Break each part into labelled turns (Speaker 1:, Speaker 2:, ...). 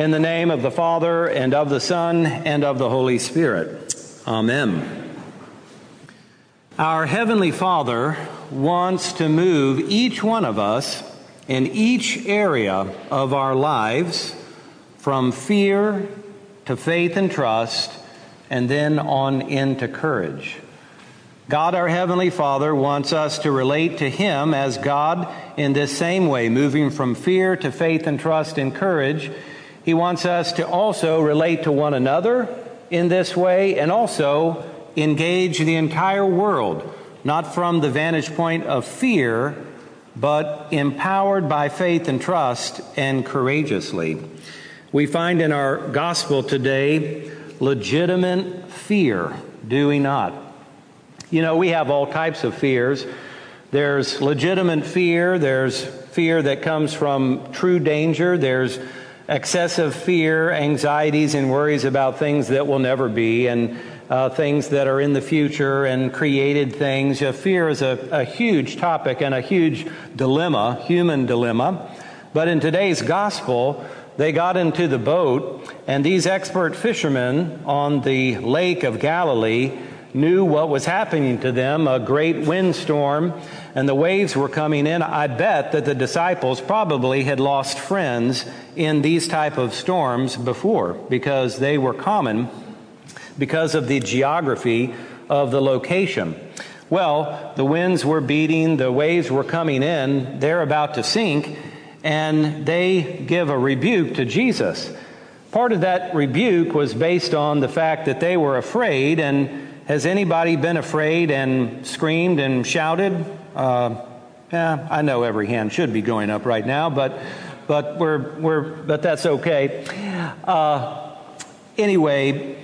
Speaker 1: In the name of the Father, and of the Son, and of the Holy Spirit. Amen. Our Heavenly Father wants to move each one of us in each area of our lives from fear to faith and trust, and then on into courage. God, our Heavenly Father, wants us to relate to Him as God in this same way, moving from fear to faith and trust and courage. He wants us to also relate to one another in this way and also engage the entire world, not from the vantage point of fear, but empowered by faith and trust and courageously. We find in our gospel today legitimate fear, do we not? You know, we have all types of fears. There's legitimate fear, there's fear that comes from true danger, there's excessive fear, anxieties, and worries about things that will never be, and uh, things that are in the future, and created things. Uh, fear is a, a huge topic and a huge dilemma, human dilemma. But in today's gospel, they got into the boat, and these expert fishermen on the lake of Galilee knew what was happening to them a great windstorm, and the waves were coming in. I bet that the disciples probably had lost friends in these type of storms before because they were common because of the geography of the location. Well, the winds were beating, the waves were coming in, they're about to sink, and they give a rebuke to Jesus. Part of that rebuke was based on the fact that they were afraid and has anybody been afraid and screamed and shouted? Uh, yeah, I know every hand should be going up right now, but but we're we're but that's okay. Uh, anyway,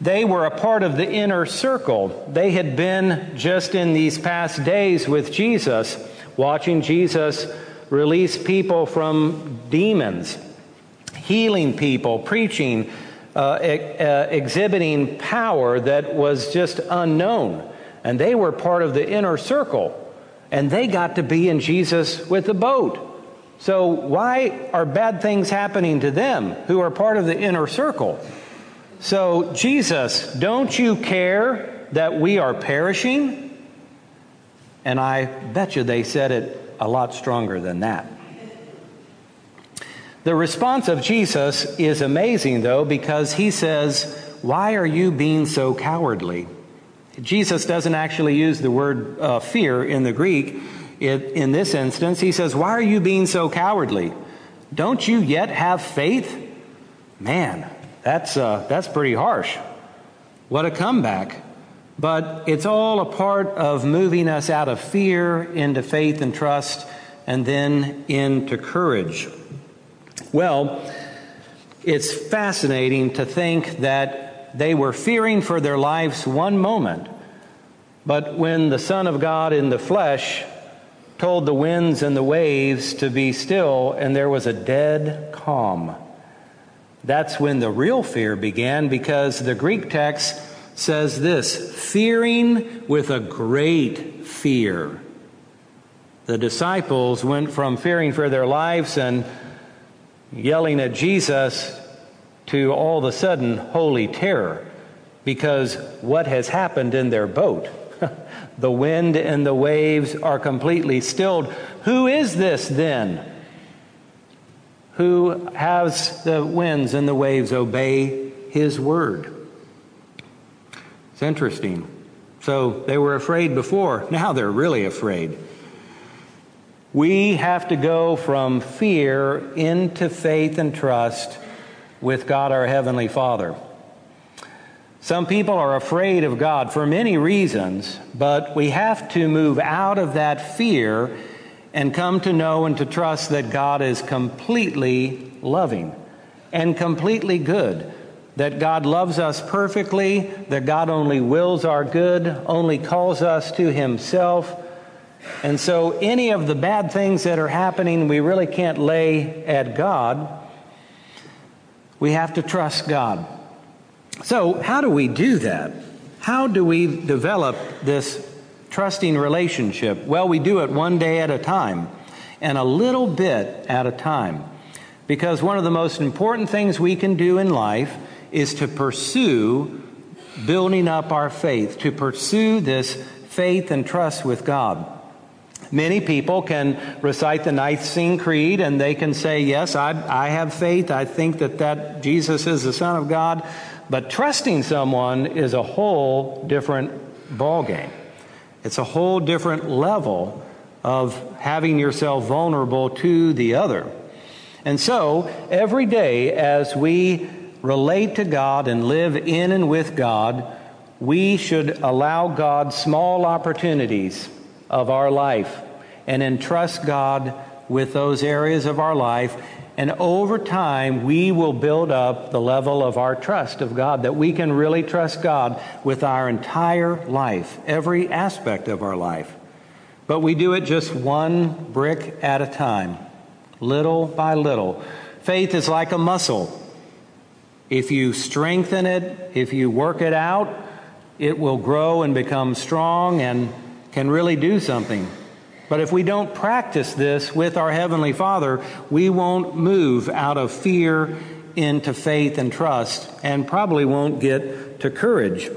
Speaker 1: they were a part of the inner circle. They had been just in these past days with Jesus, watching Jesus release people from demons, healing people, preaching uh, uh, exhibiting power that was just unknown. And they were part of the inner circle. And they got to be in Jesus with the boat. So, why are bad things happening to them who are part of the inner circle? So, Jesus, don't you care that we are perishing? And I bet you they said it a lot stronger than that. The response of Jesus is amazing, though, because he says, Why are you being so cowardly? Jesus doesn't actually use the word uh, fear in the Greek. It, in this instance, he says, Why are you being so cowardly? Don't you yet have faith? Man, that's, uh, that's pretty harsh. What a comeback. But it's all a part of moving us out of fear into faith and trust and then into courage. Well, it's fascinating to think that they were fearing for their lives one moment, but when the Son of God in the flesh told the winds and the waves to be still, and there was a dead calm, that's when the real fear began because the Greek text says this fearing with a great fear. The disciples went from fearing for their lives and yelling at Jesus to all of a sudden holy terror because what has happened in their boat? the wind and the waves are completely stilled. Who is this then? Who has the winds and the waves obey his word? It's interesting. So they were afraid before, now they're really afraid. We have to go from fear into faith and trust with God our Heavenly Father. Some people are afraid of God for many reasons, but we have to move out of that fear and come to know and to trust that God is completely loving and completely good. That God loves us perfectly, that God only wills our good, only calls us to Himself and so, any of the bad things that are happening, we really can't lay at God. We have to trust God. So, how do we do that? How do we develop this trusting relationship? Well, we do it one day at a time and a little bit at a time. Because one of the most important things we can do in life is to pursue building up our faith, to pursue this faith and trust with God. Many people can recite the Nicene Creed and they can say, Yes, I, I have faith. I think that, that Jesus is the Son of God. But trusting someone is a whole different ballgame. It's a whole different level of having yourself vulnerable to the other. And so, every day as we relate to God and live in and with God, we should allow God small opportunities of our life and entrust God with those areas of our life. And over time, we will build up the level of our trust of God, that we can really trust God with our entire life, every aspect of our life. But we do it just one brick at a time, little by little. Faith is like a muscle. If you strengthen it, if you work it out, it will grow and become strong and can really do something. But if we don't practice this with our Heavenly Father, we won't move out of fear into faith and trust and probably won't get to courage.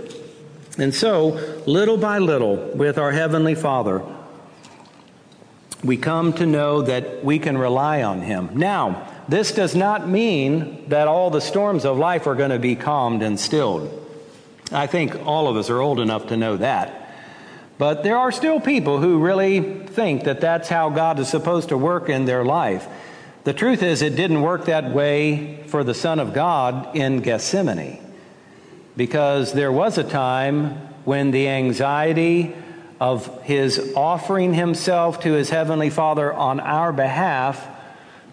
Speaker 1: And so, little by little, with our Heavenly Father, we come to know that we can rely on Him. Now, this does not mean that all the storms of life are going to be calmed and stilled. I think all of us are old enough to know that. But there are still people who really think that that's how God is supposed to work in their life. The truth is, it didn't work that way for the Son of God in Gethsemane. Because there was a time when the anxiety of his offering himself to his Heavenly Father on our behalf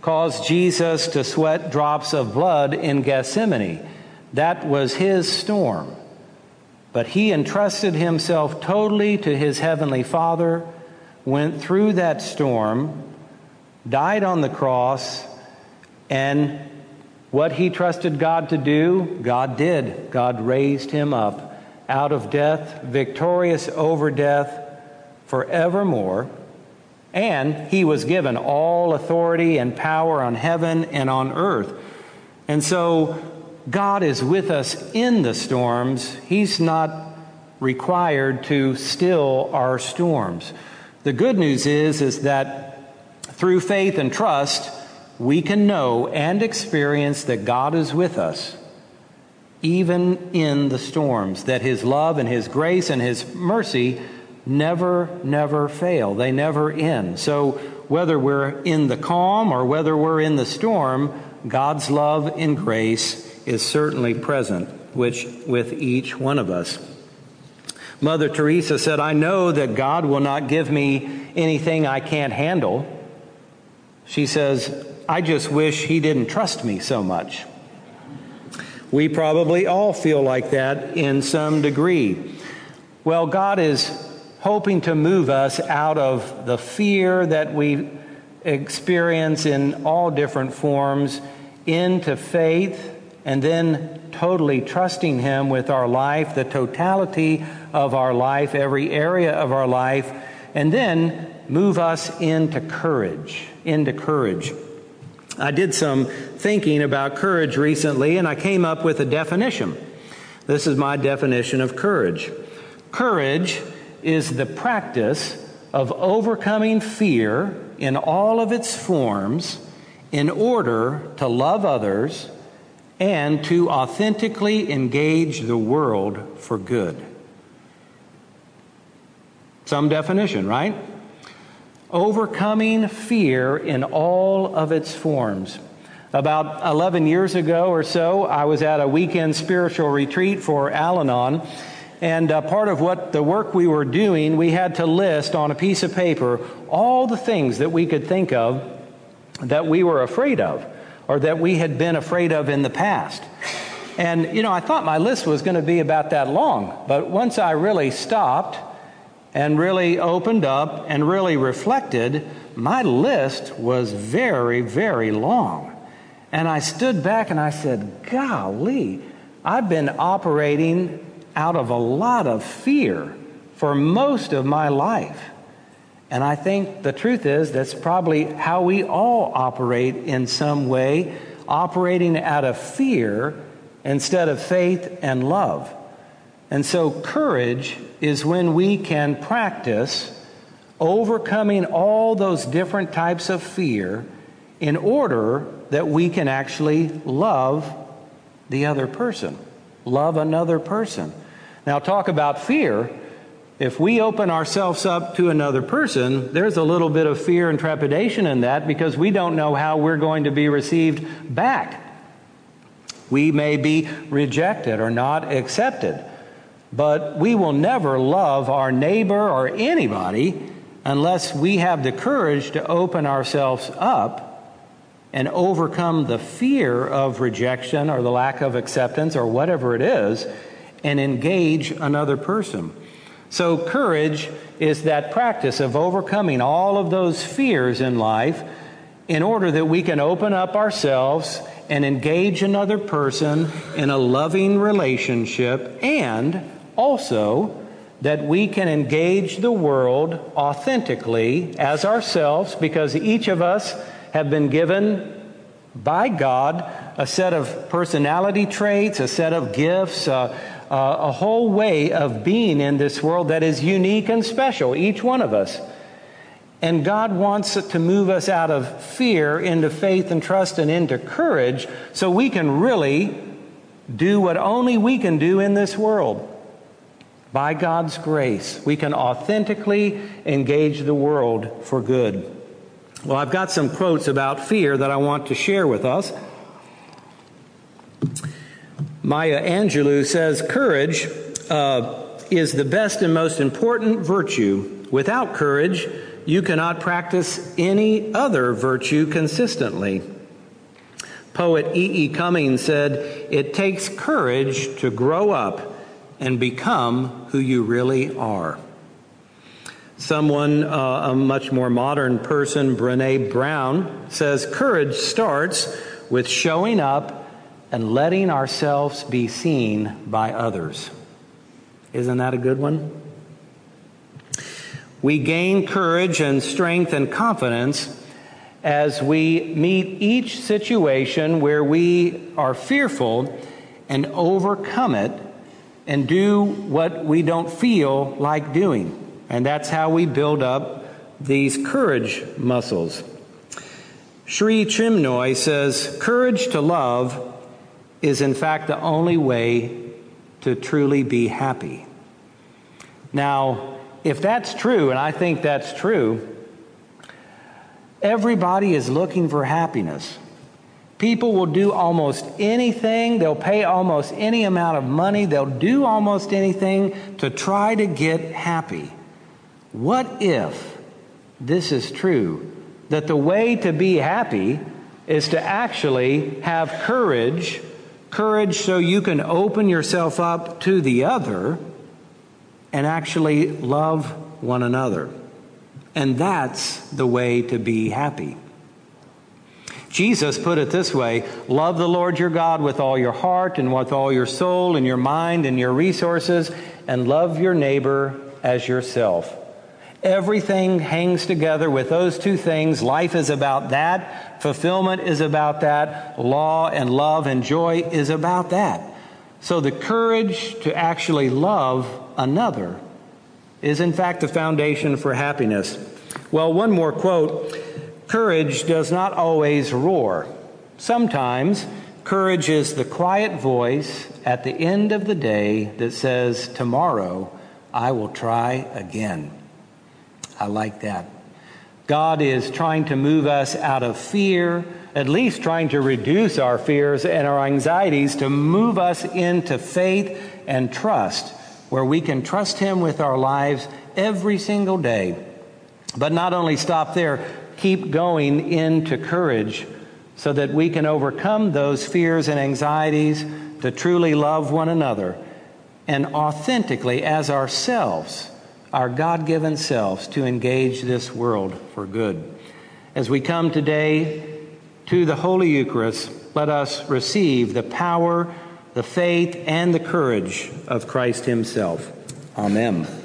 Speaker 1: caused Jesus to sweat drops of blood in Gethsemane. That was his storm. But he entrusted himself totally to his heavenly Father, went through that storm, died on the cross, and what he trusted God to do, God did. God raised him up out of death, victorious over death forevermore. And he was given all authority and power on heaven and on earth. And so God is with us in the storms. He's not required to still our storms. The good news is is that through faith and trust, we can know and experience that God is with us even in the storms, that his love and his grace and his mercy never never fail. They never end. So whether we're in the calm or whether we're in the storm, God's love and grace is certainly present which, with each one of us. Mother Teresa said, I know that God will not give me anything I can't handle. She says, I just wish He didn't trust me so much. We probably all feel like that in some degree. Well, God is hoping to move us out of the fear that we experience in all different forms into faith and then totally trusting Him with our life, the totality of our life, every area of our life, and then move us into courage, into courage. I did some thinking about courage recently, and I came up with a definition. This is my definition of courage. Courage is the practice of overcoming fear in all of its forms in order to love others and to authentically engage the world for good. Some definition, right? Overcoming fear in all of its forms. About 11 years ago or so, I was at a weekend spiritual retreat for Al Anon. And uh, part of what the work we were doing, we had to list on a piece of paper all the things that we could think of that we were afraid of or that we had been afraid of in the past. And, you know, I thought my list was going to be about that long, but once I really stopped and really opened up and really reflected, my list was very, very long. And I stood back and I said, Golly, I've been operating out of a lot of fear for most of my life. And I think the truth is that's probably how we all operate in some way, operating out of fear instead of faith and love. And so, courage is when we can practice overcoming all those different types of fear in order that we can actually love the other person, love another person. Now, talk about fear. If we open ourselves up to another person, there's a little bit of fear and trepidation in that because we don't know how we're going to be received back. We may be rejected or not accepted, but we will never love our neighbor or anybody unless we have the courage to open ourselves up and overcome the fear of rejection or the lack of acceptance or whatever it is and engage another person. So, courage is that practice of overcoming all of those fears in life in order that we can open up ourselves and engage another person in a loving relationship and also that we can engage the world authentically as ourselves because each of us have been given by God a set of personality traits, a set of gifts, uh, uh, a whole way of being in this world that is unique and special, each one of us. And God wants to move us out of fear into faith and trust and into courage so we can really do what only we can do in this world. By God's grace, we can authentically engage the world for good. Well, I've got some quotes about fear that I want to share with us. Maya Angelou says, Courage uh, is the best and most important virtue. Without courage, you cannot practice any other virtue consistently. Poet E. E. Cummings said, It takes courage to grow up and become who you really are. Someone, uh, a much more modern person, Brene Brown, says courage starts with showing up and letting ourselves be seen by others. Isn't that a good one? We gain courage and strength and confidence as we meet each situation where we are fearful and overcome it and do what we don't feel like doing. And that's how we build up these courage muscles. Sri Chinmoy says, Courage to love is in fact the only way to truly be happy. Now, if that's true, and I think that's true, everybody is looking for happiness. People will do almost anything, they'll pay almost any amount of money, they'll do almost anything to try to get happy. What if this is true? That the way to be happy is to actually have courage, courage so you can open yourself up to the other and actually love one another. And that's the way to be happy. Jesus put it this way Love the Lord your God with all your heart and with all your soul and your mind and your resources, and love your neighbor as yourself. Everything hangs together with those two things. Life is about that. Fulfillment is about that. Law and love and joy is about that. So the courage to actually love another is, in fact, the foundation for happiness. Well, one more quote. Courage does not always roar. Sometimes courage is the quiet voice at the end of the day that says, Tomorrow I will try again. I like that. God is trying to move us out of fear, at least trying to reduce our fears and our anxieties, to move us into faith and trust, where we can trust Him with our lives every single day. But not only stop there, keep going into courage so that we can overcome those fears and anxieties to truly love one another and authentically, as ourselves, our God given selves, to engage this world for good. As we come today to the Holy Eucharist, let us receive the power, the faith, and the courage of Christ Himself. Amen.